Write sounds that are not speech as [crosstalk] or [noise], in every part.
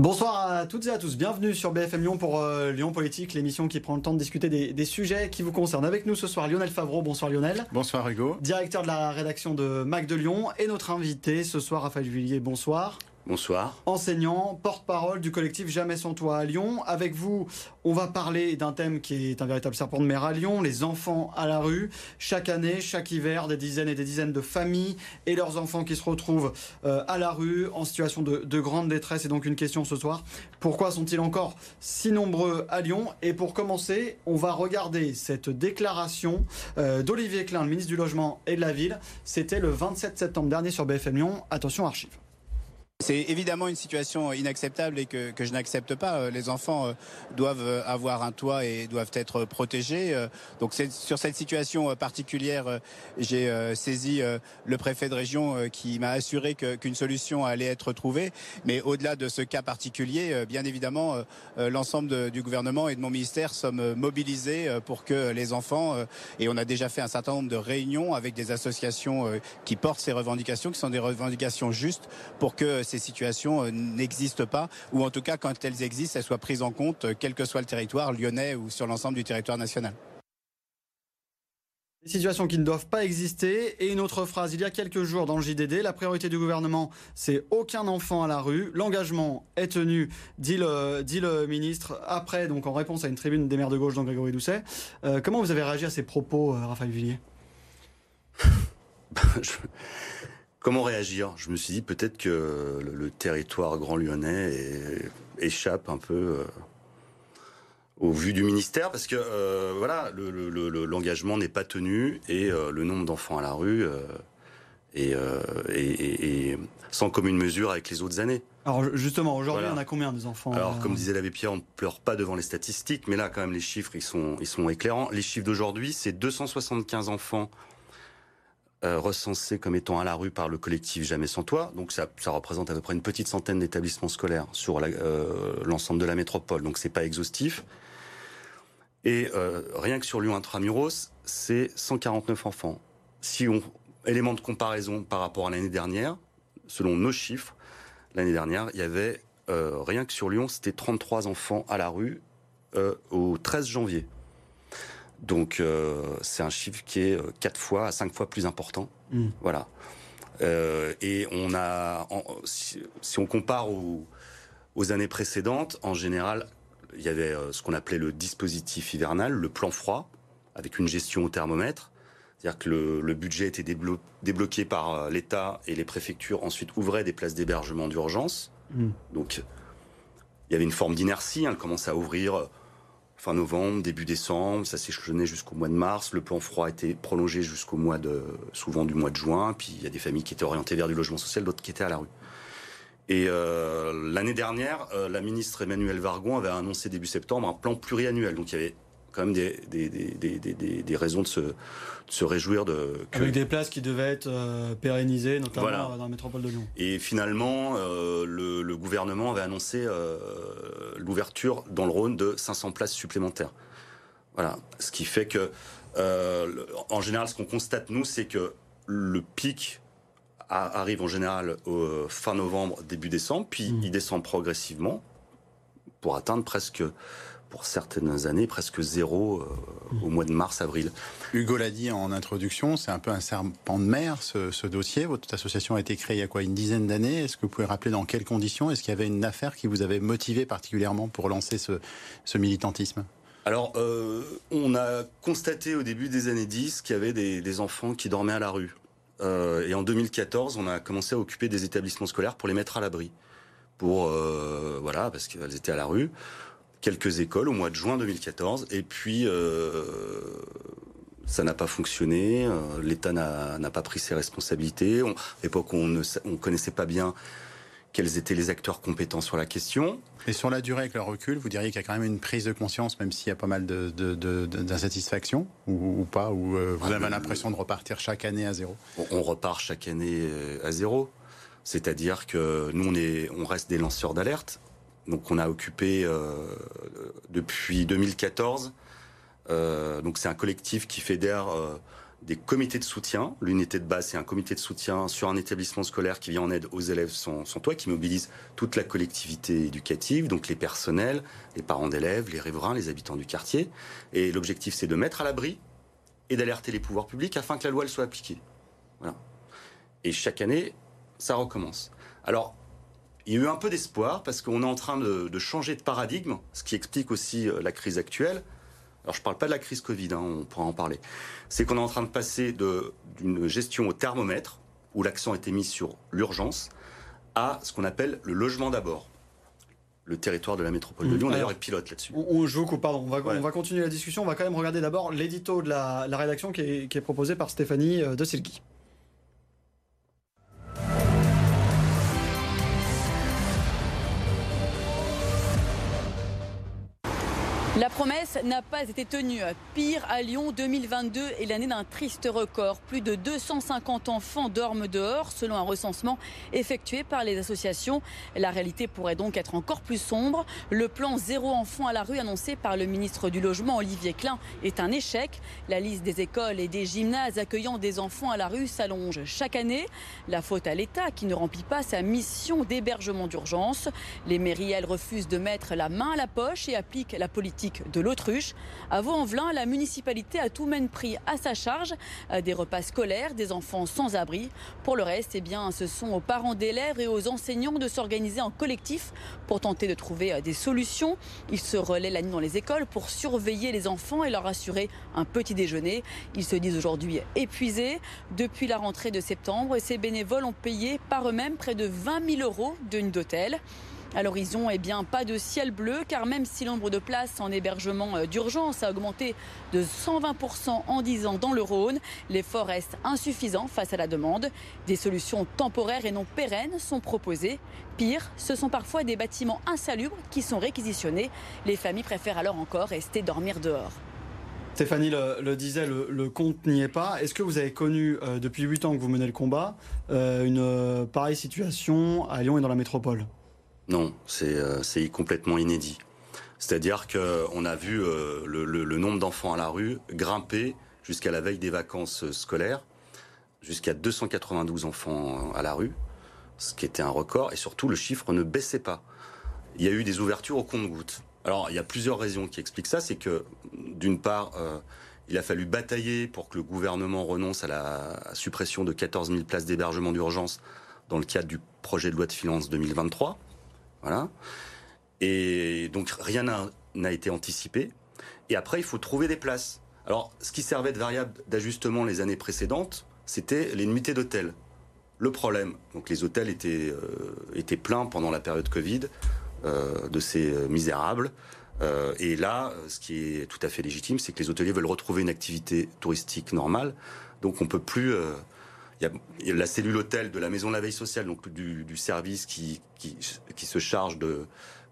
Bonsoir à toutes et à tous, bienvenue sur BFM Lyon pour euh, Lyon Politique, l'émission qui prend le temps de discuter des, des, sujets qui vous concernent. Avec nous ce soir Lionel Favreau, bonsoir Lionel. Bonsoir Hugo. Directeur de la rédaction de Mac de Lyon et notre invité ce soir Raphaël Villiers, bonsoir. Bonsoir. Enseignant, porte-parole du collectif Jamais sans toi à Lyon. Avec vous, on va parler d'un thème qui est un véritable serpent de mer à Lyon, les enfants à la rue. Chaque année, chaque hiver, des dizaines et des dizaines de familles et leurs enfants qui se retrouvent euh, à la rue en situation de, de grande détresse. Et donc une question ce soir, pourquoi sont-ils encore si nombreux à Lyon? Et pour commencer, on va regarder cette déclaration euh, d'Olivier Klein, le ministre du Logement et de la Ville. C'était le 27 septembre dernier sur BFM Lyon. Attention, archive. C'est évidemment une situation inacceptable et que, je n'accepte pas. Euh, les enfants euh, doivent avoir un toit et doivent être protégés. Euh, donc sur cette situation particulière, j'ai saisi le préfet de région qui m'a assuré qu'une solution allait être trouvée. Mais au-delà de ce cas particulier, bien évidemment, l'ensemble du gouvernement et de mon ministère sommes mobilisés pour que les enfants, et on a déjà fait un certain nombre de réunions avec des associations qui portent ces revendications, qui sont des revendications justes, pour que ces situations euh, n'existent pas, ou en tout cas quand elles existent, elles soient prises en compte, euh, quel que soit le territoire lyonnais ou sur l'ensemble du territoire national. Des situations qui ne doivent pas exister. Et une autre phrase, il y a quelques jours dans le JDD, la priorité du gouvernement, c'est aucun enfant à la rue. L'engagement est tenu, dit le, dit le ministre, après, donc en réponse à une tribune des maires de gauche, dont Grégory Doucet. Euh, comment vous avez réagi à ces propos, Raphaël Villiers? [laughs] [laughs] Comment réagir? Je me suis dit peut-être que le, territoire grand lyonnais échappe un peu euh, au vu du ministère, parce que euh, voilà, l'engagement n'est pas tenu et euh, le nombre d'enfants à la rue est, sans commune mesure avec les autres années. Alors justement, aujourd'hui, on a combien des enfants Alors, comme disait l'abbé Pierre, on ne pleure pas devant les statistiques, mais là, quand même, les chiffres, ils sont, ils sont éclairants. Les chiffres d'aujourd'hui, c'est 275 enfants euh, recensés comme étant à la rue par le collectif Jamais sans toi. Donc ça, représente à peu près une petite centaine d'établissements scolaires sur euh, l'ensemble de la métropole. Donc c'est pas exhaustif. Et euh, rien que sur Lyon intramuros, c'est 149 enfants. Si on élément de comparaison par rapport à l'année dernière, selon nos chiffres, l'année dernière, il y avait rien que sur Lyon, c'était 33 enfants à la rue au 13 janvier. Donc euh, c'est un chiffre qui est 4 euh, fois à 5 fois plus important. Mm. Voilà. Euh, et on a, si, on compare aux, années précédentes, en général, il y avait ce qu'on appelait le dispositif hivernal, le plan froid, avec une gestion au thermomètre. C'est-à-dire que le, budget était débloqué par l'État et les préfectures ensuite ouvraient des places d'hébergement d'urgence. Mm. Donc il y avait une forme d'inertie, hein, elle commençait à ouvrir fin novembre, début décembre, ça s'échelonnait jusqu'au mois de mars. Le plan froid était prolongé jusqu'au mois de, souvent du mois de juin. Puis il y a des familles qui étaient orientées vers du logement social, d'autres qui étaient à la rue. Et euh, l'année dernière, euh, la ministre Emmanuelle Vargon avait annoncé début septembre un plan pluriannuel. Donc il y avait quand même des, des, des, des, raisons de se, de se réjouir de. Avec des places qui devaient être euh, pérennisées, notamment dans la métropole de Lyon. Et finalement, euh, le, le, gouvernement avait annoncé euh, l'ouverture dans le Rhône de 500 places supplémentaires. Voilà. Ce qui fait que, en général, ce qu'on constate, nous, c'est que le pic arrive en général au fin novembre, début décembre, puis mmh. il descend progressivement pour atteindre presque pour certaines années, presque zéro euh, au mois de mars-avril. Hugo l'a dit en introduction, c'est un peu un serpent de mer, ce, dossier. Votre association a été créée il y a quoi, une dizaine d'années? Est-ce que vous pouvez rappeler dans quelles conditions? Est-ce qu'il y avait une affaire qui vous avait motivé particulièrement pour lancer ce, militantisme? Alors, euh, on a constaté au début des années 10 qu'il y avait des, enfants qui dormaient à la rue. Euh, et en 2014, on a commencé à occuper des établissements scolaires pour les mettre à l'abri. Pour, voilà, parce qu'elles étaient à la rue quelques écoles au mois de juin 2014. Et puis, euh, ça n'a pas fonctionné. Euh, L'État n'a pas pris ses responsabilités. à l'époque, on ne on connaissait pas bien quels étaient les acteurs compétents sur la question. Et sur la durée, avec le recul, vous diriez qu'il y a quand même une prise de conscience, même s'il y a pas mal d'insatisfaction, de, ou, pas, ou euh, vous ah, avez l'impression de repartir chaque année à zéro? On, repart chaque année à zéro. C'est-à-dire que nous, on, est, on reste des lanceurs d'alerte. Donc on a occupé euh, depuis 2014. Euh, donc c'est un collectif qui fédère euh, des comités de soutien. L'unité de base, c'est un comité de soutien sur un établissement scolaire qui vient en aide aux élèves sans, toit, qui mobilise toute la collectivité éducative, donc les personnels, les parents d'élèves, les riverains, les habitants du quartier. Et l'objectif, c'est de mettre à l'abri et d'alerter les pouvoirs publics afin que la loi soit appliquée. Et chaque année, ça recommence. Il y a eu un peu d'espoir parce qu'on est en train de, changer de paradigme, ce qui explique aussi euh, la crise actuelle. Alors je ne parle pas de la crise Covid, hein, on pourra en parler. C'est qu'on est en train de passer d'une gestion au thermomètre, où l'accent était mis sur l'urgence, à ce qu'on appelle le logement d'abord. Le territoire de la métropole de mmh. Lyon, d'ailleurs, est pilote là-dessus. On, je vous pardon, on va, on va, continuer la discussion. On va quand même regarder d'abord l'édito de la, rédaction qui est, qui est, proposé par Stéphanie euh, de Silky. La promesse n'a pas été tenue. Pire, à Lyon, 2022 est l'année d'un triste record. Plus de 250 enfants dorment dehors, selon un recensement effectué par les associations. La réalité pourrait donc être encore plus sombre. Le plan zéro enfant à la rue annoncé par le ministre du Logement, Olivier Klein, est un échec. La liste des écoles et des gymnases accueillant des enfants à la rue s'allonge chaque année. La faute à l'État qui ne remplit pas sa mission d'hébergement d'urgence. Les mairies, elles, refusent de mettre la main à la poche et appliquent la politique de l'autruche. À Vaux-en-Velin, la municipalité a tout même pris à sa charge euh, des repas scolaires des enfants sans abri. Pour le reste, eh bien, ce sont aux parents d'élèves et aux enseignants de s'organiser en collectif pour tenter de trouver euh, des solutions. Ils se relaient la nuit dans les écoles pour surveiller les enfants et leur assurer un petit déjeuner. Ils se disent aujourd'hui épuisés. Depuis la rentrée de septembre, ces bénévoles ont payé par eux-mêmes près de 20 000 euros de nuit d'hôtel. À l'horizon, eh bien, pas de ciel bleu, car même si l'ombre de places en hébergement euh, d'urgence a augmenté de 120% en 10 ans dans le Rhône, l'effort reste insuffisant face à la demande. Des solutions temporaires et non pérennes sont proposées. Pire, ce sont parfois des bâtiments insalubres qui sont réquisitionnés. Les familles préfèrent alors encore rester dormir dehors. Stéphanie le, disait, le, compte n'y est pas. Est-ce que vous avez connu, euh, depuis 8 ans que vous menez le combat, euh, une pareille situation à Lyon et dans la métropole? Non, euh, c'est complètement inédit. C'est-à-dire qu'on a vu euh, le, nombre d'enfants à la rue grimper jusqu'à la veille des vacances scolaires, jusqu'à 292 enfants à la rue, ce qui était un record, et surtout le chiffre ne baissait pas. Il y a eu des ouvertures au compte-gouttes. Alors, il y a plusieurs raisons qui expliquent ça. C'est que, d'une part, euh, il a fallu batailler pour que le gouvernement renonce à la suppression de 14 000 places d'hébergement d'urgence dans le cadre du projet de loi de finances 2023. Voilà. Et donc rien n'a été anticipé. Et après, il faut trouver des places. Alors, ce qui servait de variable d'ajustement les années précédentes, c'était les nuitées d'hôtel. Le problème, donc les hôtels étaient, euh, étaient pleins pendant la période Covid euh, de ces euh, misérables. et là, ce qui est tout à fait légitime, c'est que les hôteliers veulent retrouver une activité touristique normale. Donc on peut plus il y, a, la cellule hôtel de la maison de la veille sociale, donc du, service qui, qui, se charge de,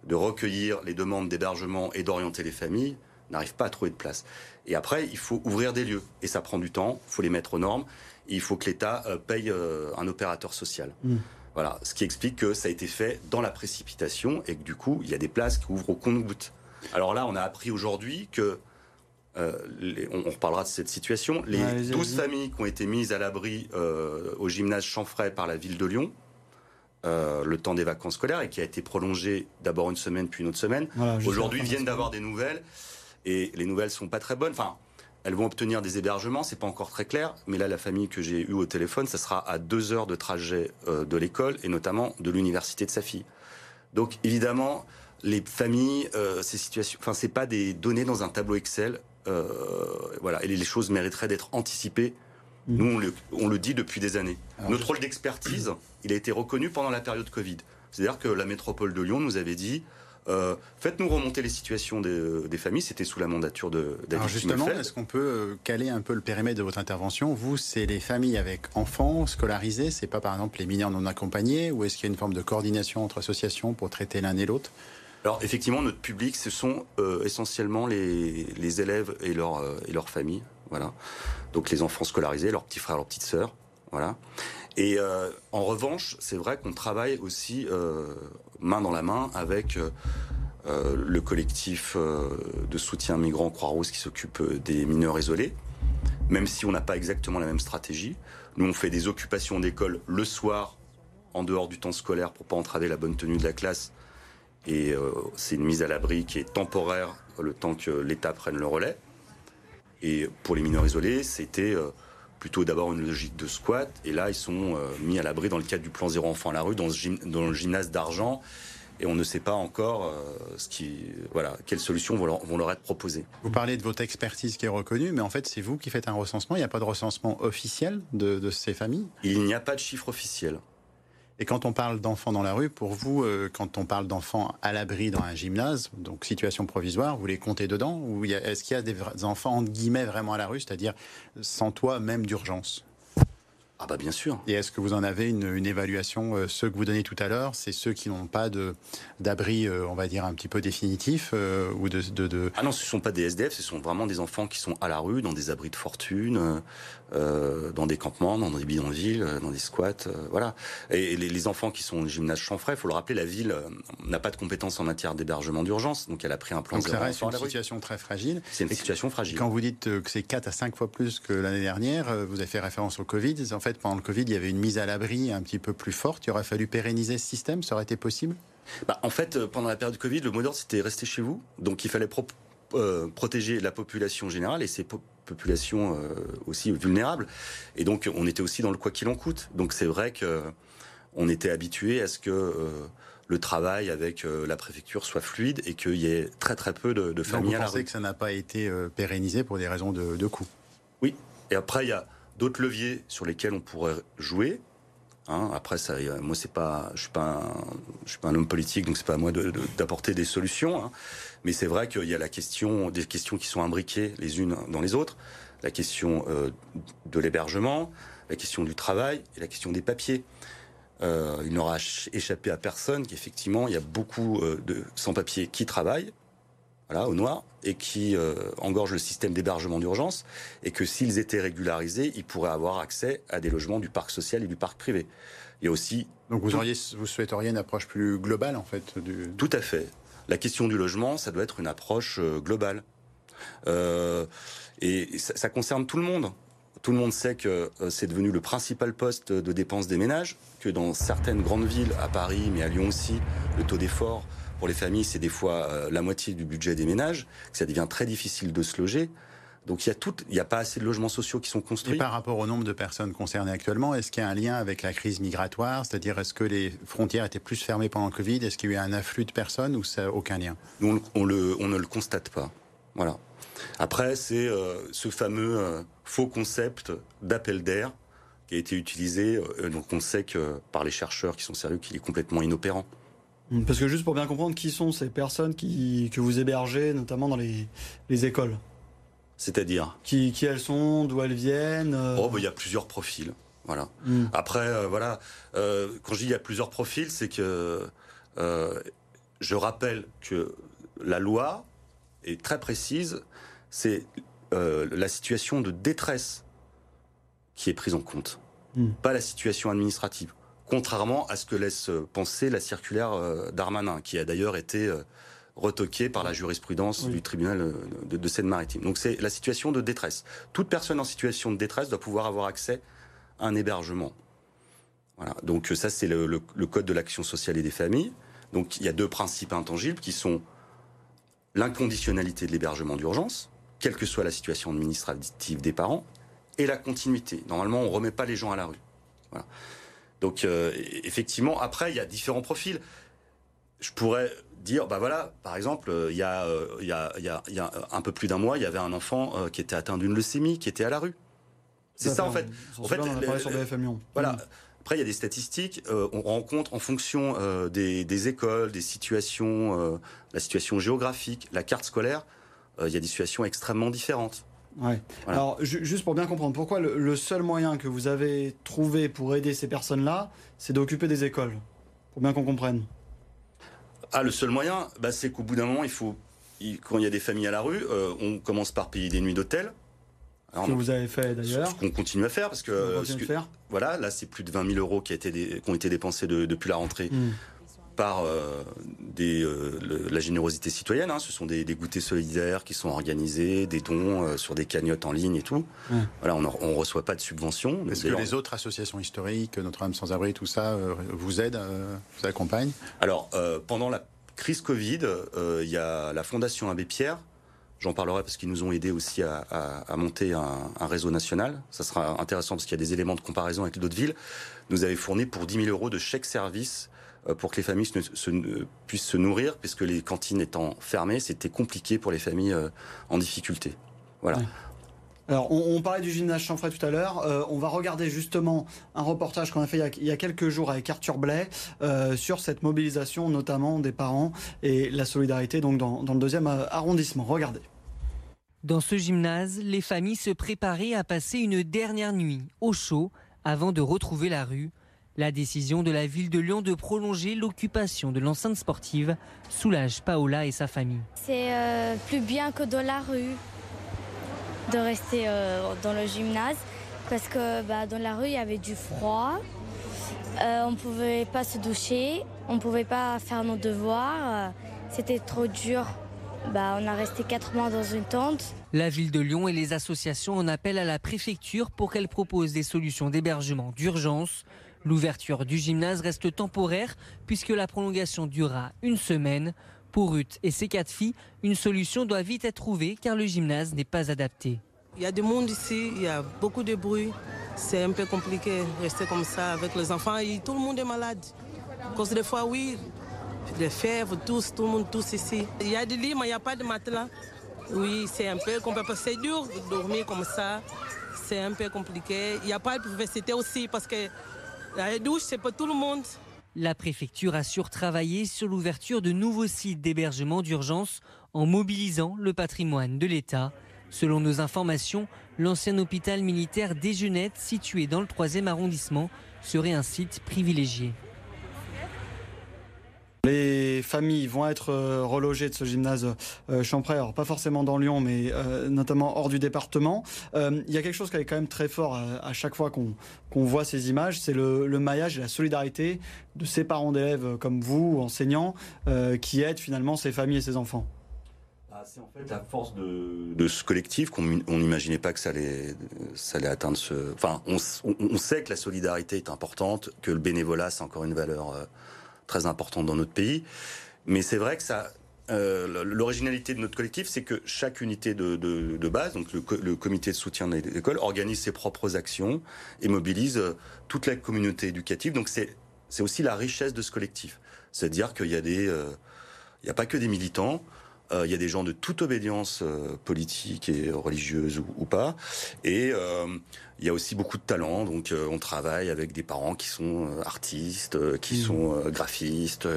de recueillir les demandes d'hébergement et d'orienter les familles, n'arrive pas à trouver de place. Et après, il faut ouvrir des lieux. Et ça prend du temps, il faut les mettre aux normes. Et il faut que l'État euh, paye euh, un opérateur social. Mmh. Voilà, ce qui explique que ça a été fait dans la précipitation et que du coup, il y a des places qui ouvrent au compte-gouttes. Alors là, on a appris aujourd'hui que euh, on, reparlera de cette situation. Les 12 familles qui ont été mises à l'abri euh, au gymnase Chanfray par la ville de Lyon, euh, le temps des vacances scolaires, et qui a été prolongé d'abord une semaine puis une autre semaine, aujourd'hui viennent d'avoir des nouvelles, et les nouvelles sont pas très bonnes. Enfin, elles vont obtenir des hébergements, c'est pas encore très clair, mais là, la famille que j'ai eue au téléphone, ça sera à deux heures de trajet de l'école, et notamment de l'université de sa fille. Donc, évidemment, les familles, ces situations, enfin, c'est pas des données dans un tableau Excel. Euh, voilà, et les choses mériteraient d'être anticipées. Mm. Nous, on le, dit depuis des années. Notre rôle d'expertise, il a été reconnu pendant la période Covid. C'est-à-dire que la métropole de Lyon nous avait dit euh, faites-nous remonter les situations des, familles. C'était sous la mandature de Alors justement, est-ce qu'on peut euh, caler un peu le périmètre de votre intervention? Vous, c'est les familles avec enfants scolarisés, c'est pas par exemple les mineurs non accompagnés, ou est-ce qu'il y a une forme de coordination entre associations pour traiter l'un et l'autre? Alors effectivement, notre public, ce sont euh, essentiellement les, élèves et, leur, euh, leurs familles. Voilà. Donc les enfants scolarisés, leurs petits frères, leurs petites sœurs. Voilà. Et euh, en revanche, c'est vrai qu'on travaille aussi main dans la main avec le collectif de soutien migrants Croix-Rouge qui s'occupe des mineurs isolés. même si on n'a pas exactement la même stratégie. Nous, on fait des occupations d'école le soir, en dehors du temps scolaire, pour pas entraver la bonne tenue de la classe. Et euh, c'est une mise à l'abri qui est temporaire, le temps que l'État prenne le relais. Et pour les mineurs isolés, c'était euh, plutôt d'abord une logique de squat. Et là, ils sont euh, mis à l'abri dans le cadre du plan zéro enfant à la rue, dans, dans le gymnase d'argent et on ne sait pas encore ce qui, voilà, quelles solutions vont leur, vont leur, être proposées. Vous parlez de votre expertise qui est reconnue, mais en fait, c'est vous qui faites un recensement. Il n'y a pas de recensement officiel de, de ces familles? Il n'y a pas de chiffre officiel. Et quand on parle d'enfants dans la rue, pour vous, euh, quand on parle d'enfants à l'abri dans un gymnase, donc situation provisoire, vous les comptez dedans Ou est-ce qu'il y a des enfants, entre guillemets, vraiment à la rue, c'est-à-dire sans toit, même d'urgence? Ah bah bien sûr. Et est-ce que vous en avez une, une évaluation euh, Ceux que vous donnez tout à l'heure, c'est ceux qui n'ont pas de d'abri, euh, on va dire un petit peu définitif euh, ou de, de, de, Ah non, ce sont pas des SDF, ce sont vraiment des enfants qui sont à la rue, dans des abris de fortune, euh, dans des campements, dans des bidonvilles, dans des squats, voilà. Et les, les, enfants qui sont au gymnase Chanfray, il faut le rappeler, la ville n'a pas de compétences en matière d'hébergement d'urgence, donc elle a pris un plan. Donc ça reste une situation très fragile. C'est une situation fragile. Quand vous dites que c'est 4 à 5 fois plus que l'année dernière, vous avez fait référence au Covid. En fait, fait, pendant le Covid, il y avait une mise à l'abri un petit peu plus forte. Il aurait fallu pérenniser ce système. Ça aurait été possible? Bah, En fait, euh, pendant la période du Covid, le mot d'ordre, c'était rester chez vous. Donc, il fallait pro euh, protéger la population générale et ces po populations euh, aussi vulnérables. Et donc, on était aussi dans le quoi qu'il en coûte. Donc, c'est vrai que on était habitué à ce que euh, le travail avec euh, la préfecture soit fluide et qu'il y ait très très peu de, de familles à la rue. que ça n'a pas été pérennisé pour des raisons de, de coût? Oui. Et après, il y a d'autres leviers sur lesquels on pourrait jouer. Hein, après, ça, moi, c'est pas, je suis pas, un, je suis pas un homme politique, donc c'est pas à moi d'apporter de, de, des solutions. Hein. Mais c'est vrai qu'il y a la question, des questions qui sont imbriquées les unes dans les autres, la question euh, de l'hébergement, la question du travail et la question des papiers. Euh, il n'aura échappé à personne qu'effectivement, il y a beaucoup euh, de sans-papiers qui travaillent, voilà, au noir, et qui euh, engorgent le système d'hébergement d'urgence, et que s'ils étaient régularisés, ils pourraient avoir accès à des logements du parc social et du parc privé. Il y a aussi... Donc vous, auriez, vous souhaiteriez une approche plus globale, en fait du... Tout à fait. La question du logement, ça doit être une approche euh, globale. Euh, et ça, ça, concerne tout le monde. Tout le monde sait que euh, c'est devenu le principal poste de dépense des ménages, que dans certaines grandes villes, à Paris, mais à Lyon aussi, le taux d'effort pour les familles, c'est des fois euh, la moitié du budget des ménages, que ça devient très difficile de se loger. Donc il y a tout, il n'y a pas assez de logements sociaux qui sont construits. Et par rapport au nombre de personnes concernées actuellement, est-ce qu'il y a un lien avec la crise migratoire? C'est-à-dire, est-ce que les frontières étaient plus fermées pendant le Covid? Est-ce qu'il y a eu un afflux de personnes ou ça aucun lien? Nous, on, le, on ne le constate pas. Voilà. Après, c'est euh, ce fameux euh, faux concept d'appel d'air qui a été utilisé. Euh, donc on sait que par les chercheurs qui sont sérieux qu'il est complètement inopérant. Parce que juste pour bien comprendre, qui sont ces personnes qui, que vous hébergez, notamment dans les, les écoles? C'est-à-dire? Qui, qui, elles sont, d'où elles viennent euh... Oh, il bah, y a plusieurs profils. Voilà. Mm. Après, euh, voilà, euh, quand je dis il y a plusieurs profils, c'est que euh, je rappelle que la loi est très précise. C'est la situation de détresse qui est prise en compte, mm. pas la situation administrative contrairement à ce que laisse penser la circulaire euh, d'Armanin, qui a d'ailleurs été euh, retoquée par la jurisprudence oui. du tribunal euh, de, de Seine-Maritime. Donc c'est la situation de détresse. Toute personne en situation de détresse doit pouvoir avoir accès à un hébergement. Voilà. Donc ça c'est le, le, le, code de l'action sociale et des familles. Donc il y a deux principes intangibles qui sont l'inconditionnalité de l'hébergement d'urgence, quelle que soit la situation administrative des parents, et la continuité. Normalement, on remet pas les gens à la rue. Voilà. Donc euh, effectivement, après, il y a différents profils. Je pourrais dire, bah voilà, par exemple, il y, a, il, y a, il, y a, il y a un peu plus d'un mois, il y avait un enfant euh, qui était atteint d'une leucémie, qui était à la rue. C'est ça, en fait. En fait, on a sur BFM Lyon. Voilà. Mmh. Après, il y a des statistiques. Euh, on rencontre en fonction euh, des, des, écoles, des situations, euh, la situation géographique, la carte scolaire. il y a des situations extrêmement différentes. Ouais. Voilà. Alors, juste pour bien comprendre, pourquoi le, le, seul moyen que vous avez trouvé pour aider ces personnes-là, c'est d'occuper des écoles Pour bien qu'on comprenne? Ah, le seul moyen, bah, c'est qu'au bout d'un moment, il faut, il, quand il y a des familles à la rue, euh, on commence par payer des nuits d'hôtel. Ce que vous avez fait d'ailleurs. Ce qu'on continue à faire, parce que, ce que faire. voilà, là, c'est plus de 20 000 euros qui, a été des, qui ont été dépensés de, depuis la rentrée. Hmm. Mmh. Par des, la générosité citoyenne. Hein. Ce sont des, des, goûters solidaires qui sont organisés, des dons sur des cagnottes en ligne et tout. Voilà, on ne reçoit pas de subventions. Est-ce que les autres associations historiques, Notre-Dame sans abri, tout ça, vous aident, vous accompagnent? Alors, pendant la crise Covid, il y a la Fondation Abbé Pierre J'en parlerai parce qu'ils nous ont aidés aussi à, monter un, réseau national. Ça sera intéressant parce qu'il y a des éléments de comparaison avec d'autres villes. Nous avait fourni pour 10 000 euros de chèques service euh, pour que les familles puissent se nourrir, puisque les cantines étant fermées, c'était compliqué pour les familles euh, en difficulté. Voilà. Alors, on, parlait du gymnase Chanfray tout à l'heure. Euh, on va regarder justement un reportage qu'on a fait il y a, quelques jours avec Arthur Blais sur cette mobilisation, notamment des parents et la solidarité donc dans, dans le deuxième arrondissement. Regardez. Dans ce gymnase, les familles se préparaient à passer une dernière nuit au chaud avant de retrouver la rue. La décision de la ville de Lyon de prolonger l'occupation de l'enceinte sportive soulage Paola et sa famille. C'est euh, plus bien que dans la rue de rester euh, dans le gymnase parce que bah, dans la rue il y avait du froid, euh, on ne pouvait pas se doucher, on ne pouvait pas faire nos devoirs, c'était trop dur. Bah, on a resté quatre mois dans une tente. La ville de Lyon et les associations en appellent à la préfecture pour qu'elle propose des solutions d'hébergement d'urgence. L'ouverture du gymnase reste temporaire puisque la prolongation durera une semaine. Pour Ruth et ses quatre filles, une solution doit vite être trouvée car le gymnase n'est pas adapté. Il y a du monde ici, il y a beaucoup de bruit. C'est un peu compliqué de rester comme ça avec les enfants. Et tout le monde est malade. Parce que des fois, oui, les fèvres, tous, tout le monde tous ici. Il y a des lits, mais il n'y a pas de matelas. Oui, c'est un peu compliqué. C'est dur de dormir comme ça. C'est un peu compliqué. Il n'y a pas de publicité aussi parce que la préfecture assure travailler sur l'ouverture de nouveaux sites d'hébergement d'urgence en mobilisant le patrimoine de l'État. Selon nos informations, l'ancien hôpital militaire Déjeunette, situé dans le 3e arrondissement, serait un site privilégié. Les familles vont être euh, relogées de ce gymnase euh, Champré, alors pas forcément dans Lyon, mais euh, notamment hors du département. Il y a quelque chose qui est quand même très fort à, chaque fois qu'on voit ces images, c'est le, maillage et la solidarité de ces parents d'élèves comme vous, enseignants, qui aident finalement ces familles et ces enfants. Ah, c'est en fait la force de, ce collectif qu'on n'imaginait pas que ça allait, atteindre ce. Enfin, on, sait que la solidarité est importante, que le bénévolat c'est encore une valeur très importante dans notre pays. Mais c'est vrai que ça, euh, l'originalité de notre collectif, c'est que chaque unité de, base, donc le, comité de soutien de l'école, organise ses propres actions et mobilise euh, toute la communauté éducative. Donc c'est aussi la richesse de ce collectif, c'est-à-dire qu'il y a des, euh, n'y a pas que des militants. Il y a des gens de toute obédience politique et religieuse ou, pas, et il y a aussi beaucoup de talent, donc euh, on travaille avec des parents qui sont euh, artistes, euh, qui mmh. sont graphistes.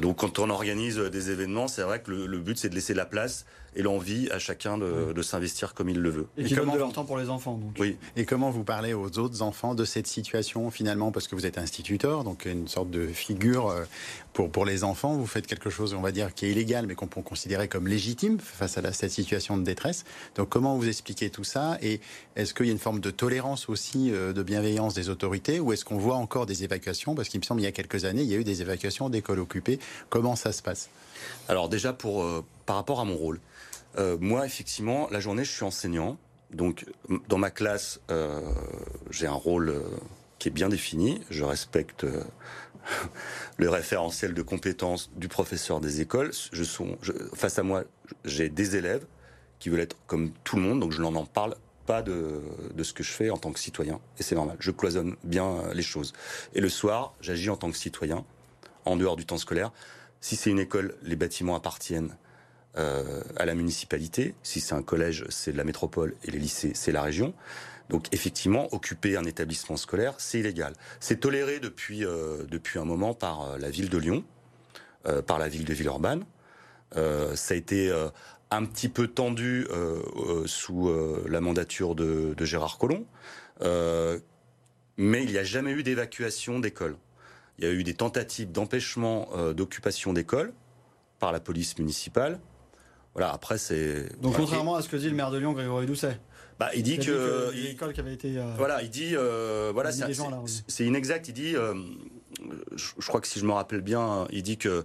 Donc quand on organise des événements, c'est vrai que le but c'est de laisser la place et l'envie à chacun de, s'investir comme il le veut. Et, qui de leur temps pour les enfants. Donc. Oui. Et comment vous parlez aux autres enfants de cette situation finalement? Parce que vous êtes instituteur, donc une sorte de figure euh, pour, pour les enfants. Vous faites quelque chose, on va dire, qui est illégal, mais qu'on peut considérer comme légitime face à cette situation de détresse. Donc comment vous expliquez tout ça? Et est-ce qu'il y a une forme de tolérance aussi, euh, de bienveillance des autorités? Ou est-ce qu'on voit encore des évacuations? Parce qu'il me semble il y a quelques années, il y a eu des évacuations d'écoles occupées. Comment ça se passe? Alors déjà, pour, euh, par rapport à mon rôle, euh, moi, effectivement, la journée, je suis enseignant. Donc, dans ma classe, euh, j'ai un rôle qui est bien défini. Je respecte [laughs] le référentiel de compétences du professeur des écoles. Face à moi, j'ai des élèves qui veulent être comme tout le monde, donc je n'en parle pas de, ce que je fais en tant que citoyen. Et c'est normal, je cloisonne bien les choses. Et le soir, j'agis en tant que citoyen, en dehors du temps scolaire. Si c'est une école, les bâtiments appartiennent euh, à la municipalité. Si c'est un collège, c'est la métropole et les lycées, c'est la région. Donc effectivement, occuper un établissement scolaire, c'est illégal. C'est toléré depuis euh, depuis un moment par euh, la ville de Lyon, par la ville de Villeurbanne. ça a été un petit peu tendu sous la mandature de, de Gérard Collomb, mais il n'y a jamais eu d'évacuation d'école. Il y a eu des tentatives d'empêchement d'occupation d'école par la police municipale, voilà, après c'est. Donc contrairement à ce que dit le maire de Lyon, Grégory Doucet. Bah, il dit que, l'école qui avait été. Euh, voilà, il dit euh, voilà, c'est inexact. Il dit euh, je, crois que si je me rappelle bien, il dit que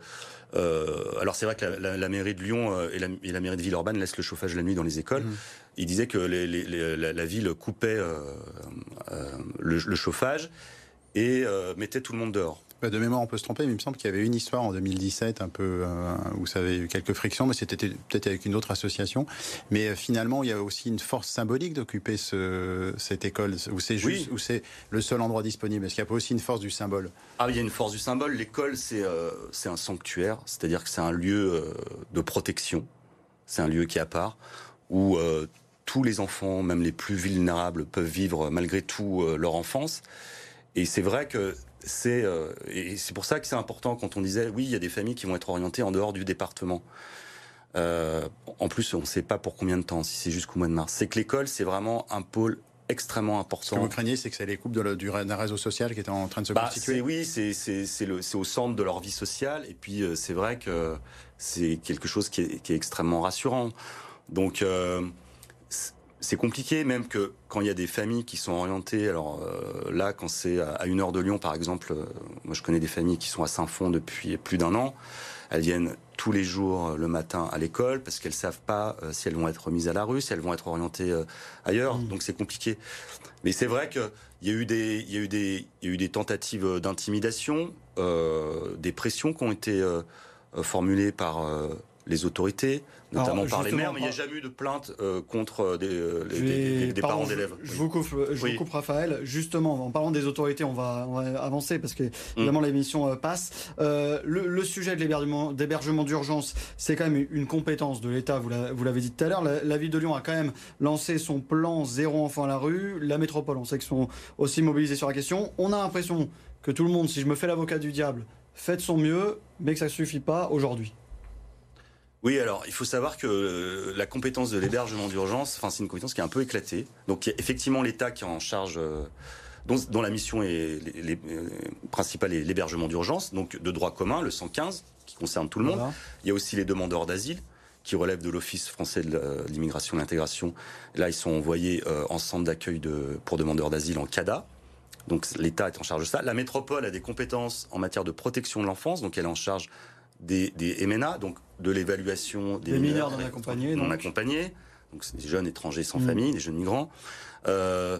alors c'est vrai que la, mairie de Lyon et la, mairie de Villeurbanne laissent le chauffage la nuit dans les écoles. Mmh. Il disait que la, ville coupait le, chauffage et mettait tout le monde dehors. Bah, de mémoire, on peut se tromper, mais il me semble qu'il y avait une histoire en 2017, un peu euh, où ça avait eu quelques frictions, mais c'était peut-être avec une autre association. Mais euh, finalement, il y a aussi une force symbolique d'occuper ce, cette école, où c'est juste, où c'est le seul endroit disponible. Est-ce qu'il n'y a pas aussi une force du symbole? Ah, il y a une force du symbole. L'école, c'est euh, c'est un sanctuaire, c'est-à-dire que c'est un lieu de protection. C'est un lieu qui est à part, où tous les enfants, même les plus vulnérables, peuvent vivre malgré tout leur enfance. Et c'est vrai que c'est euh, et c'est pour ça que c'est important quand on disait oui, il y a des familles qui vont être orientées en dehors du département. Euh, en plus, on ne sait pas pour combien de temps, si c'est jusqu'au mois de mars. C'est que l'école, c'est vraiment un pôle extrêmement important. Ce que vous craignez, c'est que c'est les coupes de du réseau social qui est en train de se bah, constituer Oui, c'est au centre de leur vie sociale. Et puis, euh, c'est vrai que c'est quelque chose qui est, extrêmement rassurant. Donc, c'est compliqué, même que quand il y a des familles qui sont orientées. Alors euh, là, quand c'est à une heure de Lyon, par exemple, euh, moi je connais des familles qui sont à Saint-Fond depuis plus d'un an. Elles viennent tous les jours euh, le matin à l'école parce qu'elles savent pas si elles vont être remises à la rue, si elles vont être orientées ailleurs. Mmh. Donc c'est compliqué. Mais c'est vrai qu'il y a eu des, il y a eu des, il y a eu des tentatives d'intimidation, des pressions qui ont été formulées par les autorités, notamment par les maires, mais il n'y a jamais eu de plainte euh, contre euh, des, euh, des, parents d'élèves. Je, vous coupe, je vous coupe, Raphaël. Justement, en parlant des autorités, on va, avancer parce que évidemment mm. l'émission passe. le, sujet de l'hébergement d'urgence, c'est quand même une compétence de l'État. Vous l'avez dit tout à l'heure. La, ville de Lyon a quand même lancé son plan zéro enfant à la rue. La métropole, on sait qu'ils sont aussi mobilisés sur la question. On a l'impression que tout le monde, si je me fais l'avocat du diable, fait de son mieux, mais que ça ne suffit pas aujourd'hui. Oui, alors il faut savoir que euh, la compétence de l'hébergement d'urgence, enfin c'est une compétence qui est un peu éclatée. Donc il y a effectivement l'État qui est en charge, euh, dont, la mission est les, euh, principale est l'hébergement d'urgence, donc de droit commun, le 115, qui concerne tout le monde. Il y a aussi les demandeurs d'asile qui relèvent de l'Office français de l'immigration et de l'intégration. Là, ils sont envoyés en centre d'accueil de, pour demandeurs d'asile en CADA. Donc l'État est en charge de ça. La métropole a des compétences en matière de protection de l'enfance, donc elle est en charge des, des MNA, donc de l'évaluation des, mineurs, non accompagnés. Non accompagnés, donc c'est des jeunes étrangers sans mm. famille, des jeunes migrants. Euh,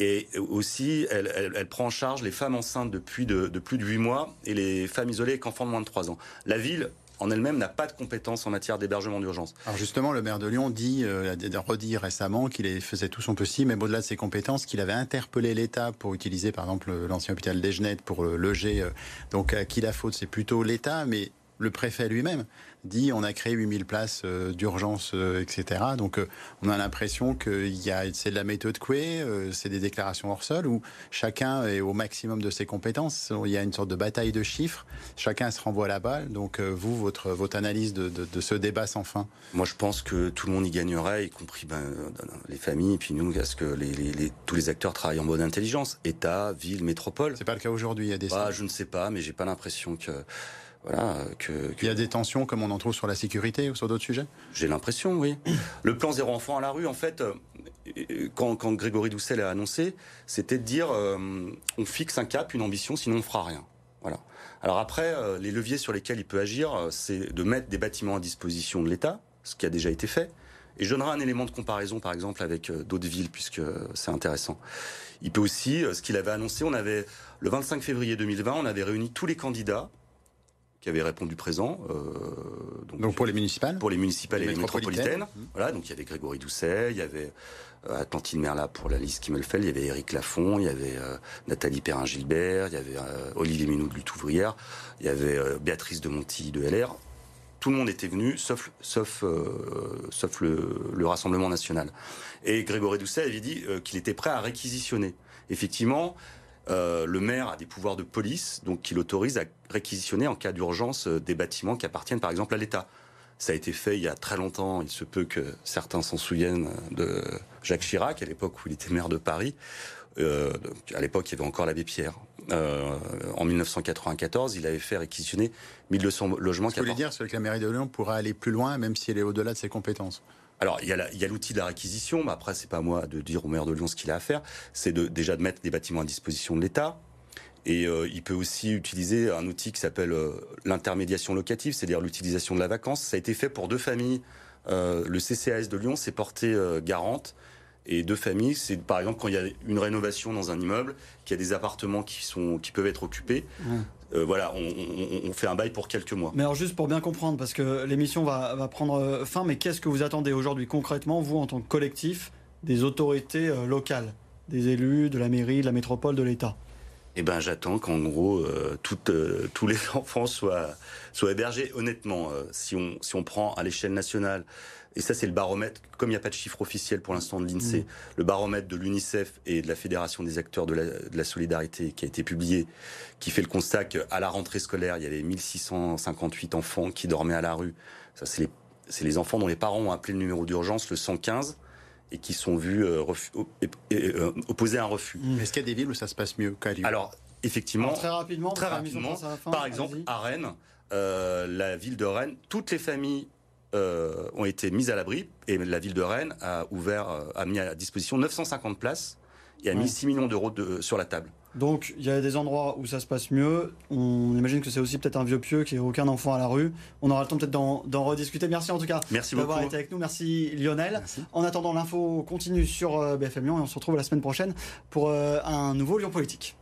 et aussi, elle, elle, elle, prend en charge les femmes enceintes depuis de, de plus de 8 mois et les femmes isolées avec enfants de moins de 3 ans. La ville en elle-même n'a pas de compétences en matière d'hébergement d'urgence. Alors justement, le maire de Lyon dit, euh, a redit récemment qu'il faisait tout son possible, mais au-delà de ses compétences, qu'il avait interpellé l'État pour utiliser, par exemple, l'ancien hôpital d'Egenet pour loger. Euh, donc, à qui la faute C'est plutôt l'État, mais le préfet lui-même dit on a créé 8000 places euh, d'urgence, euh, etc. Donc euh, on a l'impression que c'est de la méthode Coué, c'est des déclarations hors sol où chacun est au maximum de ses compétences. Il y a une sorte de bataille de chiffres, chacun se renvoie la balle. Donc vous, votre, votre analyse de, ce débat sans fin Moi je pense que tout le monde y gagnerait, y compris ben, les familles, et puis nous, parce que les, tous les acteurs travaillent en bonne intelligence, État, ville, métropole. C'est pas le cas aujourd'hui, il y a des... Bah, je ne sais pas, mais j'ai pas l'impression que voilà, que, Il y a des tensions comme on en trouve sur la sécurité ou sur d'autres sujets? J'ai l'impression, oui. Le plan zéro enfant à la rue, en fait, euh, quand, quand Grégory Doucet l'a annoncé, c'était de dire euh, on fixe un cap, une ambition, sinon on fera rien. Voilà. Alors après, euh, les leviers sur lesquels il peut agir, c'est de mettre des bâtiments à disposition de l'État, ce qui a déjà été fait. Et je donnerai un élément de comparaison, par exemple, avec d'autres villes, puisque c'est intéressant. Il peut aussi, ce qu'il avait annoncé, on avait le 25 février 2020, on avait réuni tous les candidats qui avait répondu présent. Euh, donc, pour les municipales Pour les municipales et les métropolitaines. Mmh. Voilà, donc il y avait Grégory Doucet, il y avait euh, Atlantine Merla pour la liste Kimmelfeld, il y avait Éric Lafont, il y avait euh, Nathalie Perrin-Gilbert, il y avait Olivier Minou de Lutte ouvrière, il y avait Béatrice de Monti de LR. Tout le monde était venu, sauf, sauf, sauf le, le, Rassemblement national. Et Grégory Doucet avait dit qu'il était prêt à réquisitionner. Effectivement, euh, le maire a des pouvoirs de police, donc qui l'autorise à réquisitionner en cas d'urgence euh, des bâtiments qui appartiennent par exemple à l'État. Ça a été fait il y a très longtemps, il se peut que certains s'en souviennent de Jacques Chirac, à l'époque où il était maire de Paris. Euh, à l'époque, il y avait encore l'abbé Pierre. en 1994, il avait fait réquisitionner 1200 logements. Ce que vous voulez dire, c'est que la mairie de Lyon pourra aller plus loin, même si elle est au-delà de ses compétences alors, il y a l'outil de la réquisition, mais après, c'est pas moi de dire au maire de Lyon ce qu'il a à faire. C'est déjà de mettre des bâtiments à disposition de l'État. Et euh, il peut aussi utiliser un outil qui s'appelle euh, l'intermédiation locative, c'est-à-dire l'utilisation de la vacance. Ça a été fait pour deux familles. Euh, le CCAS de Lyon s'est porté garante. Et deux familles, c'est par exemple quand il y a une rénovation dans un immeuble, qu'il y a des appartements qui peuvent être occupés. Euh, voilà, on, on- on fait un bail pour quelques mois. Mais alors juste pour bien comprendre, parce que l'émission va, va prendre euh, fin, mais qu'est-ce que vous attendez aujourd'hui concrètement, vous en tant que collectif, des autorités euh, locales, des élus, de la mairie, de la métropole, de l'État? Eh ben, j'attends qu'en gros euh, euh, tous les [laughs] enfants soient soient hébergés. Honnêtement, euh, si on si on prend à l'échelle nationale, et ça c'est le baromètre, comme il n'y a pas de chiffre officiel pour l'instant de l'Insee, Mm. le baromètre de l'UNICEF et de la Fédération des acteurs de la, de la solidarité qui a été publié, qui fait le constat qu'à la rentrée scolaire, il y avait 1658 enfants qui dormaient à la rue. Ça c'est les c'est les enfants dont les parents ont appelé le numéro d'urgence le 115 et qui sont vus euh, refu- euh, opposer un refus. Est-ce qu'il y a des villes où ça se passe mieux qu'à Lyon? Alors, effectivement, Alors, Très rapidement, très rapidement, fin, par exemple, allez-y. à Rennes, euh, la ville de Rennes, toutes les familles euh, ont été mises à l'abri et la ville de Rennes a ouvert, euh, a mis à disposition 950 places et a Ouais. mis 6 millions d'euros de- sur la table. Donc il y a des endroits où ça se passe mieux. On imagine que c'est aussi peut-être un vieux pieux qui n'a aucun enfant à la rue. On aura le temps peut-être d'en rediscuter. Merci en tout cas Merci d'avoir été avec nous. Merci Lionel. Merci. En attendant, l'info continue sur euh, BFM Lyon et on se retrouve la semaine prochaine pour un nouveau Lyon Politique.